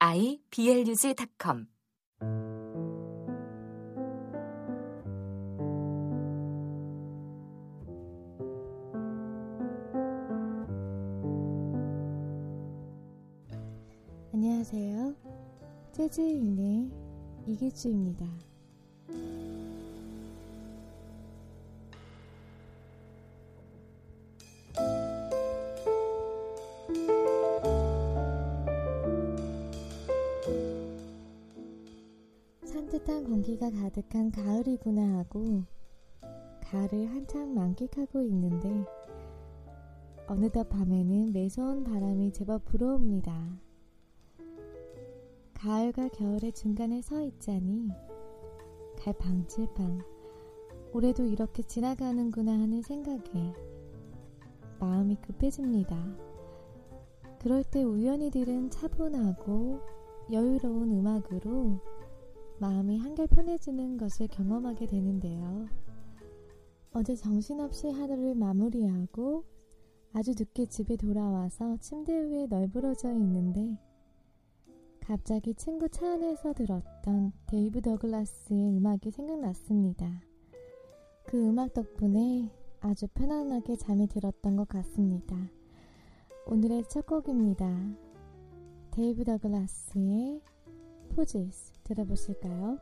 iblog.com 안녕하세요. 재즈인의 이기주입니다. 산뜻한 공기가 가득한 가을이구나 하고 가을을 한창 만끽하고 있는데 어느덧 밤에는 매서운 바람이 제법 불어옵니다. 가을과 겨울의 중간에 서 있자니 갈방질방 올해도 이렇게 지나가는구나 하는 생각에 마음이 급해집니다. 그럴 때 우연히 들은 차분하고 여유로운 음악으로 마음이 한결 편해지는 것을 경험하게 되는데요. 어제 정신없이 하루를 마무리하고 아주 늦게 집에 돌아와서 침대 위에 널브러져 있는데 갑자기 친구 차 안에서 들었던 데이브 더글라스의 음악이 생각났습니다. 그 음악 덕분에 아주 편안하게 잠이 들었던 것 같습니다. 오늘의 첫 곡입니다. 데이브 더글라스의 포지스 들어보실까요?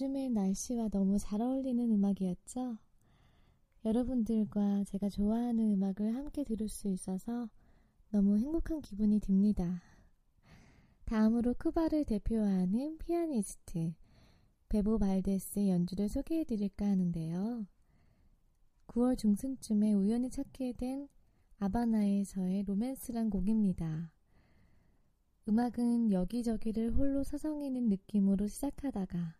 요즘의 날씨와 너무 잘 어울리는 음악이었죠? 여러분들과 제가 좋아하는 음악을 함께 들을 수 있어서 너무 행복한 기분이 듭니다. 다음으로 쿠바를 대표하는 피아니스트 베보 발데스의 연주를 소개해 드릴까 하는데요. 9월 중순쯤에 우연히 찾게 된 아바나에서의 로맨스란 곡입니다. 음악은 여기저기를 홀로 서성이는 느낌으로 시작하다가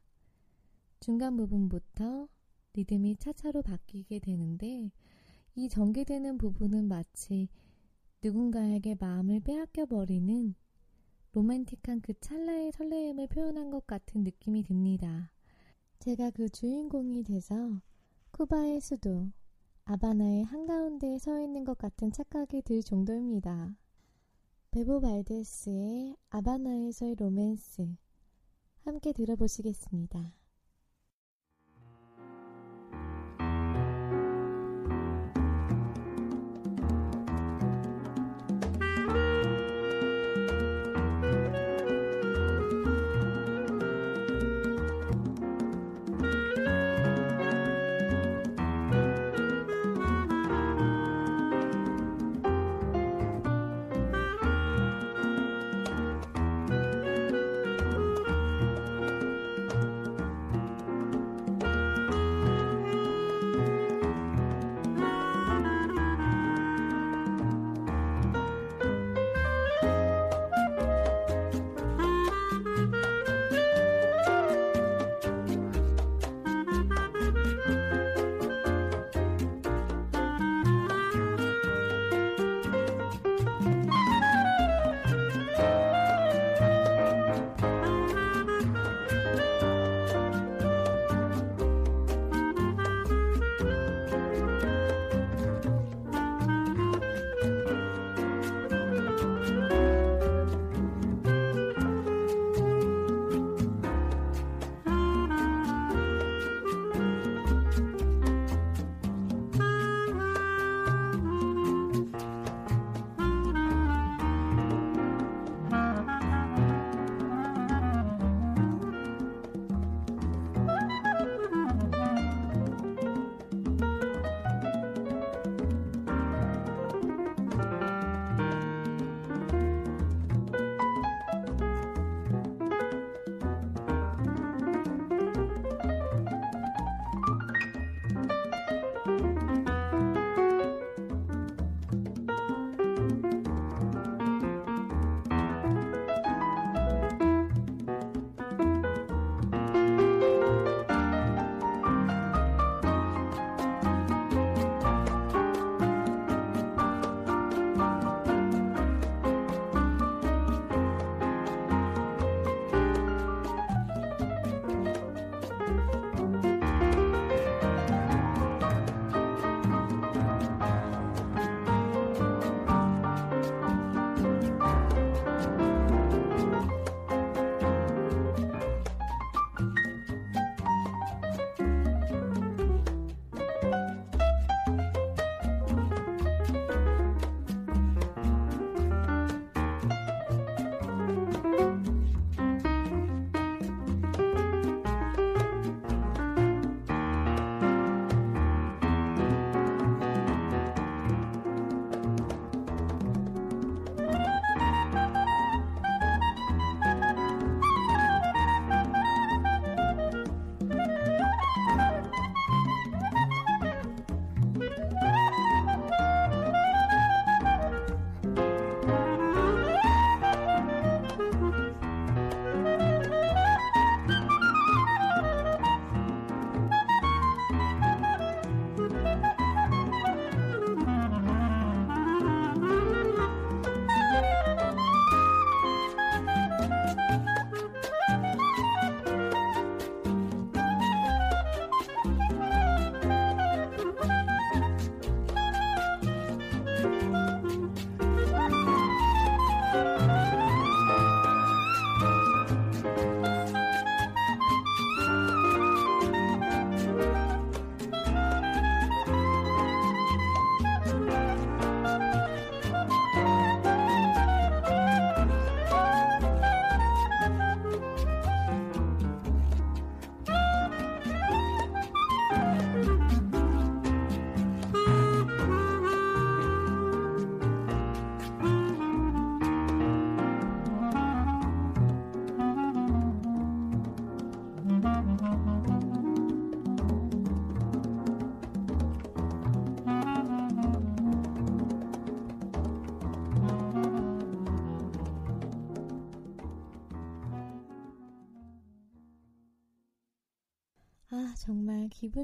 중간 부분부터 리듬이 차차로 바뀌게 되는데 이 전개되는 부분은 마치 누군가에게 마음을 빼앗겨 버리는 로맨틱한 그 찰나의 설레임을 표현한 것 같은 느낌이 듭니다. 제가 그 주인공이 돼서 쿠바의 수도 아바나의 한가운데에 서 있는 것 같은 착각이 들 정도입니다. 베보 발데스의 아바나에서의 로맨스 함께 들어보시겠습니다.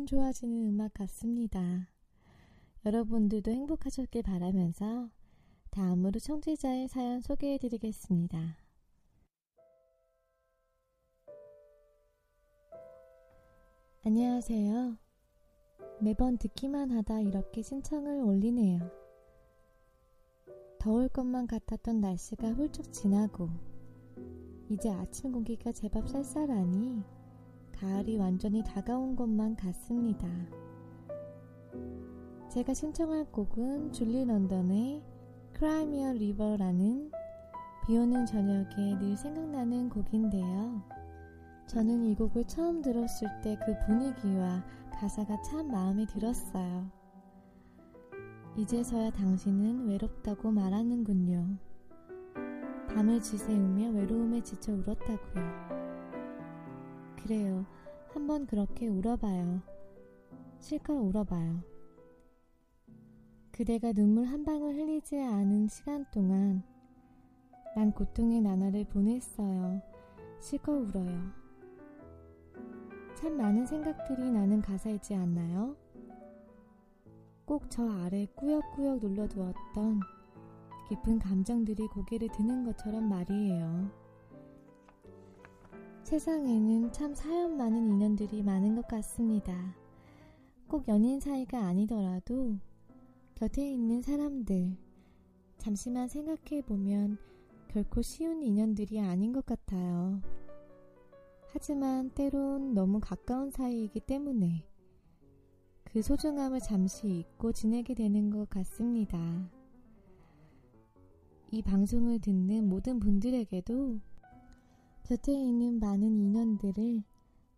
좋아지는 음악 같습니다. 여러분들도 행복하셨길 바라면서 다음으로 청취자의 사연 소개해 드리겠습니다. 안녕하세요. 매번 듣기만 하다 이렇게 신청을 올리네요. 더울 것만 같았던 날씨가 훌쩍 지나고 이제 아침 공기가 제법 쌀쌀하니 가을이 완전히 다가온 것만 같습니다. 제가 신청할 곡은 줄리 런던의 크라이미어 리버라는 비 오는 저녁에 늘 생각나는 곡인데요. 저는 이 곡을 처음 들었을 때 그 분위기와 가사가 참 마음에 들었어요. 이제서야 당신은 외롭다고 말하는군요. 밤을 지새우며 외로움에 지쳐 울었다고요. 그래요. 한번 그렇게 울어봐요. 실컷 울어봐요. 그대가 눈물 한 방울 흘리지 않은 시간 동안 난 고통의 나날을 보냈어요. 실컷 울어요. 참 많은 생각들이 나는 가사이지 않나요? 꼭 저 아래 꾸역꾸역 눌러두었던 깊은 감정들이 고개를 드는 것처럼 말이에요. 세상에는 참 사연 많은 인연들이 많은 것 같습니다. 꼭 연인 사이가 아니더라도 곁에 있는 사람들, 잠시만 생각해 보면 결코 쉬운 인연들이 아닌 것 같아요. 하지만 때론 너무 가까운 사이이기 때문에 그 소중함을 잠시 잊고 지내게 되는 것 같습니다. 이 방송을 듣는 모든 분들에게도 곁에 있는 많은 인연들을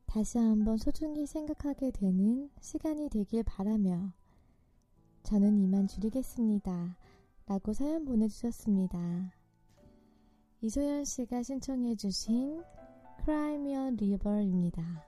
다시 한번 소중히 생각하게 되는 시간이 되길 바라며 저는 이만 줄이겠습니다. 라고 사연 보내주셨습니다. 이소연 씨가 신청해주신 크라이미어 리버입니다.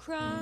Cry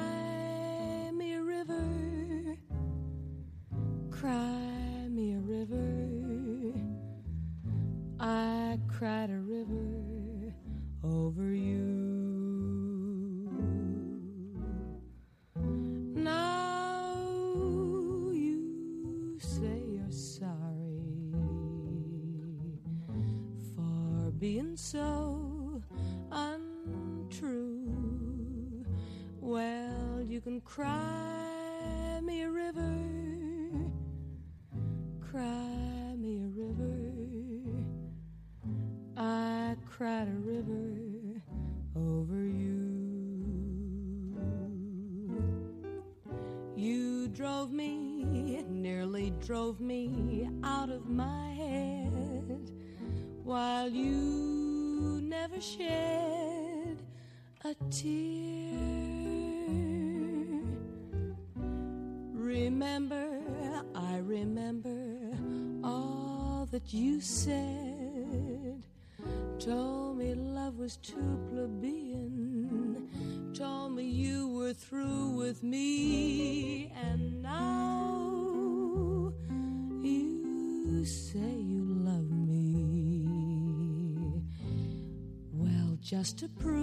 drove me out of my head, while you never shed a tear. remember, I remember all that you said. Told me love was too plebeian. Told me you were through with me. And now just to prove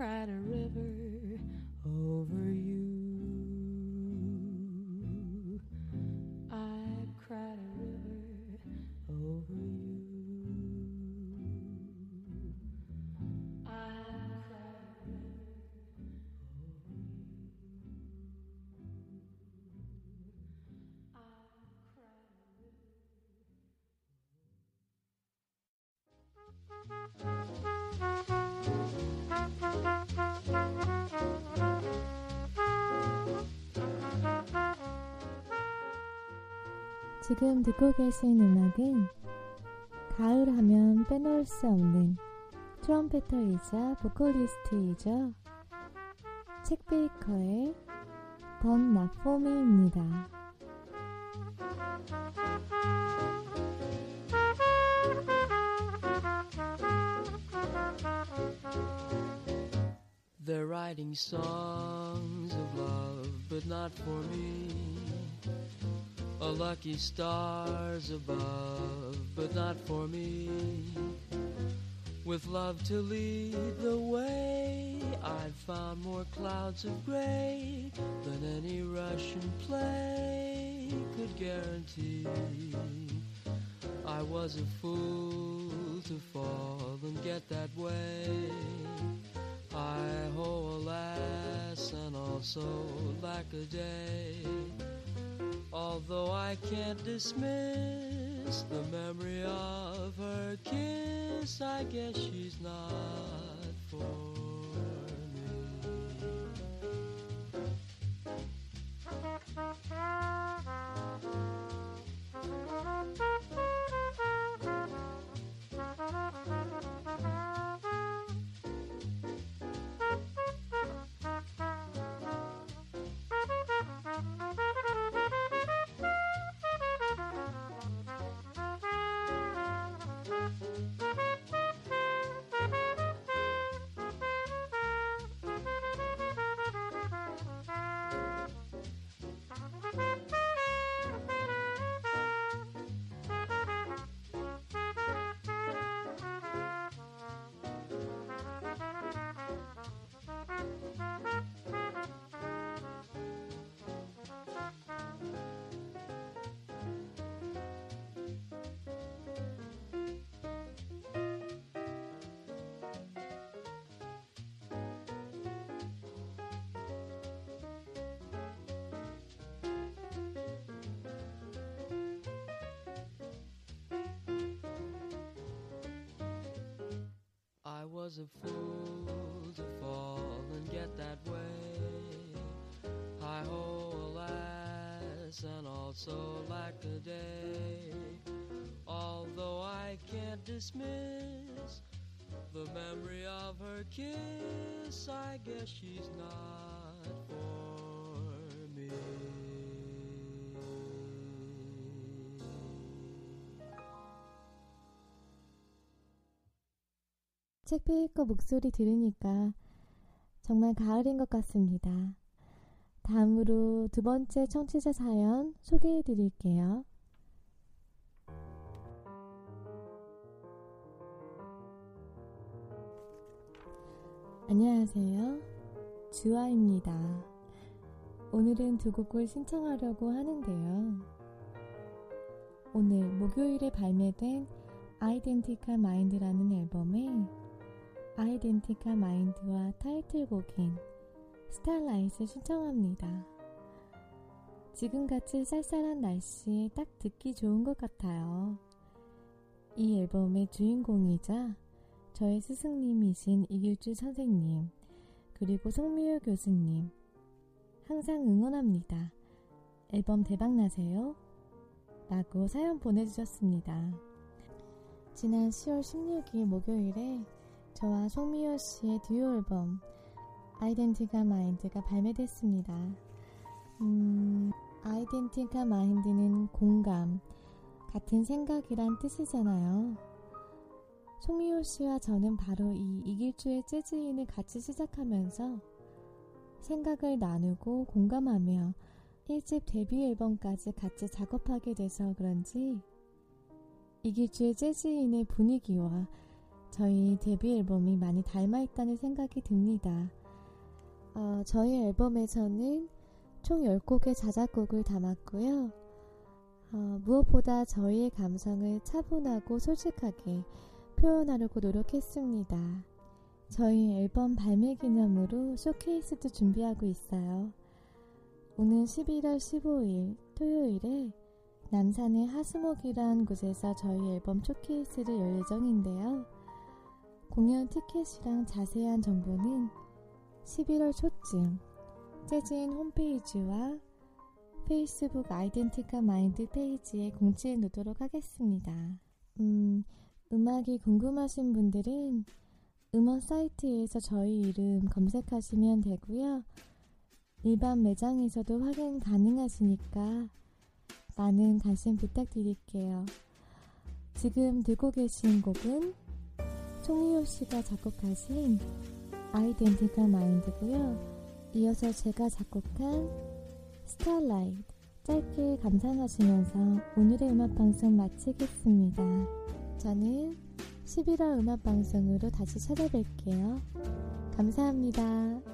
cried a river. 지금 듣고 계신 음악은 가을 하면 빼놓을 수 없는 트럼페터이자 보컬리스트이죠. 책 베이커의 던 나포미입니다. They're writing songs of love, but not for me. A lucky stars above, but not for me. With love to lead the way, I've found more clouds of gray than any Russian play could guarantee. I was a fool to fall and get that way. I ho alas and also lack a day. Although I can't dismiss the memory of her kiss, I guess she's not for I was a fool to fall and get that way. Hi ho, alas, and also lack a day. Although I can't dismiss the memory of her kiss, I guess she's not 책 페이커 목소리 들으니까 정말 가을인 것 같습니다. 다음으로 두 번째 청취자 사연 소개해 드릴게요. 안녕하세요. 주아입니다. 오늘은 두 곡을 신청하려고 하는데요. 오늘 목요일에 발매된 Identical Mind라는 앨범에 Identical Mind와 타이틀곡인 Starlight를 신청합니다. 지금같이 쌀쌀한 날씨에 딱 듣기 좋은 것 같아요. 이 앨범의 주인공이자 저의 스승님이신 이길주 선생님, 그리고 송미호 교수님, 항상 응원합니다. 앨범 대박나세요. 라고 사연 보내주셨습니다. 지난 10월 16일 목요일에 저와 송미호 씨의 듀오 앨범 아이덴티가 마인드가 발매됐습니다. 음, 아이덴티가 마인드는 공감, 같은 생각이란 뜻이잖아요. 송미호 씨와 저는 바로 이 이길주의 재즈인을 같이 시작하면서 생각을 나누고 공감하며 1집 데뷔 앨범까지 같이 작업하게 돼서 그런지 이길주의 재즈인의 분위기와 저희 데뷔 앨범이 많이 닮아있다는 생각이 듭니다. 어, 저희 앨범에서는 총 10곡의 자작곡을 담았고요. 어, 무엇보다 저희의 감성을 차분하고 솔직하게 표현하려고 노력했습니다. 저희 앨범 발매 기념으로 쇼케이스도 준비하고 있어요. 오는 11월 15일 토요일에 남산의 하수목이란 곳에서 저희 앨범 쇼케이스를 열 예정인데요. 공연 티켓이랑 자세한 정보는 11월 초쯤 재즈인 홈페이지와 페이스북 아이덴티카 마인드 페이지에 공지해 놓도록 하겠습니다. 음, 음악이 궁금하신 분들은 음원 사이트에서 저희 이름 검색하시면 되고요. 일반 매장에서도 확인 가능하시니까 많은 관심 부탁드릴게요. 지금 듣고 계신 곡은 송미호 씨가 작곡하신 Identical Mind고요. 이어서 제가 작곡한 Starlight 짧게 감상하시면서 오늘의 음악 방송 마치겠습니다. 저는 11월 음악 방송으로 다시 찾아뵐게요. 감사합니다.